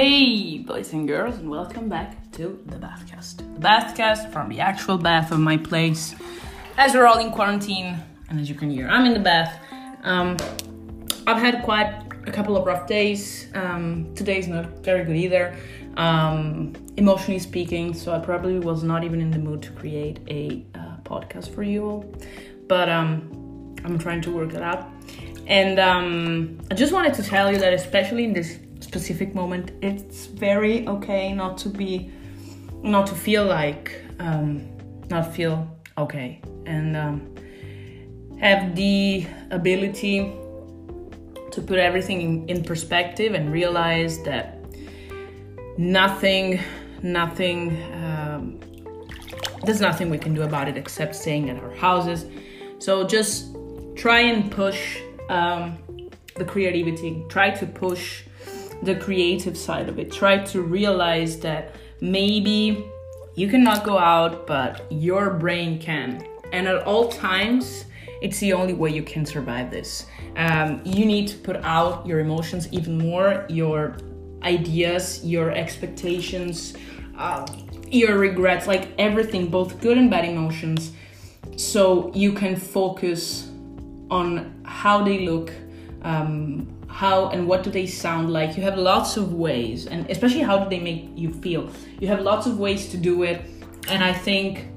Hey, boys and girls, and welcome back to the Bathcast. The Bathcast from the actual bath of my place. As we're all in quarantine, and as you can hear, I'm in the bath. Um, I've had quite a couple of rough days. Um, today's not very good either, um, emotionally speaking, so I probably was not even in the mood to create a uh, podcast for you all. But um, I'm trying to work it out. And um, I just wanted to tell you that, especially in this specific moment it's very okay not to be not to feel like um, not feel okay. And um, have the ability to put everything in, in perspective and realize that nothing nothing um, there's nothing we can do about it except staying at our houses. So just try and push um, the creativity. Try to push the creative side of it. Try to realize that maybe you cannot go out, but your brain can. And at all times, it's the only way you can survive this. Um, you need to put out your emotions even more, your ideas, your expectations, uh, your regrets, like everything, both good and bad emotions, so you can focus on how they look, um, how and what do they sound like. You have lots of ways and especially how do they make you feel. You have lots of ways to do it and i think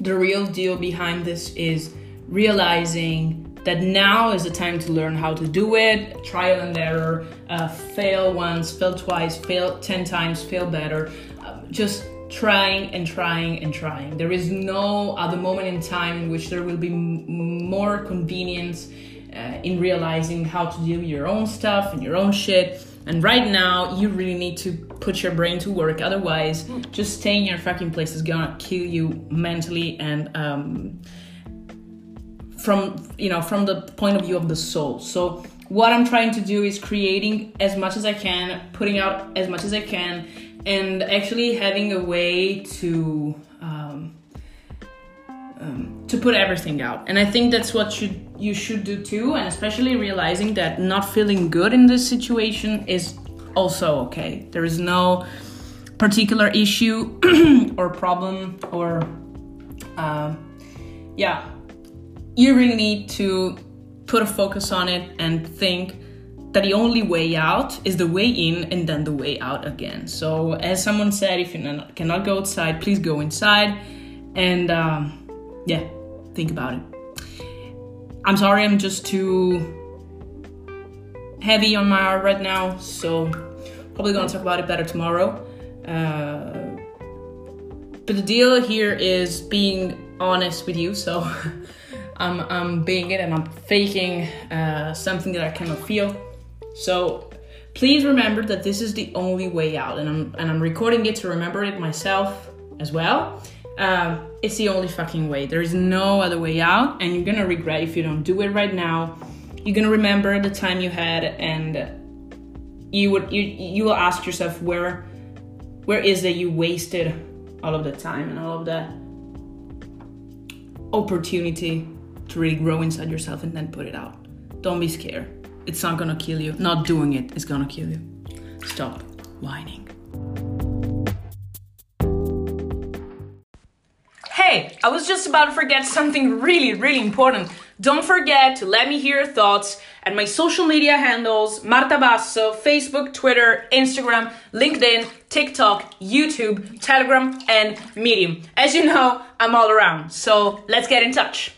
the real deal behind this is realizing that now is the time to learn how to do it. Trial and error uh, fail once fail twice fail 10 times fail better. Uh, just trying and trying and trying. There is no other moment in time in which there will be m- more convenience uh, in realizing how to do your own stuff and your own shit. And right now, you really need to put your brain to work. Otherwise, just staying in your fucking place is gonna kill you mentally and um, from you know from the point of view of the soul. So what I'm trying to do is creating as much as I can, putting out as much as I can, and actually having a way to to put everything out. And I think that's what should you should do too, and especially realizing that not feeling good in this situation is also okay. There is no particular issue or problem or uh, yeah, you really need to put a focus on it and think that the only way out is the way in and then the way out again. So, as someone said, if you cannot go outside, please go inside and. Um, yeah, think about it. I'm sorry, I'm just too heavy on my heart right now, so probably gonna talk about it better tomorrow. Uh, but the deal here is being honest with you, so I'm, I'm being it and I'm faking uh, something that I cannot feel. So please remember that this is the only way out, and I'm and I'm recording it to remember it myself as well. Um, it's the only fucking way. There is no other way out, and you're gonna regret if you don't do it right now. You're gonna remember the time you had, and you would you you will ask yourself where where is that you wasted all of the time and all of the opportunity to really grow inside yourself and then put it out. Don't be scared. It's not gonna kill you. Not doing it is gonna kill you. Stop whining. I was just about to forget something really, really important. Don't forget to let me hear your thoughts at my social media handles Marta Basso, Facebook, Twitter, Instagram, LinkedIn, TikTok, YouTube, Telegram, and Medium. As you know, I'm all around, so let's get in touch.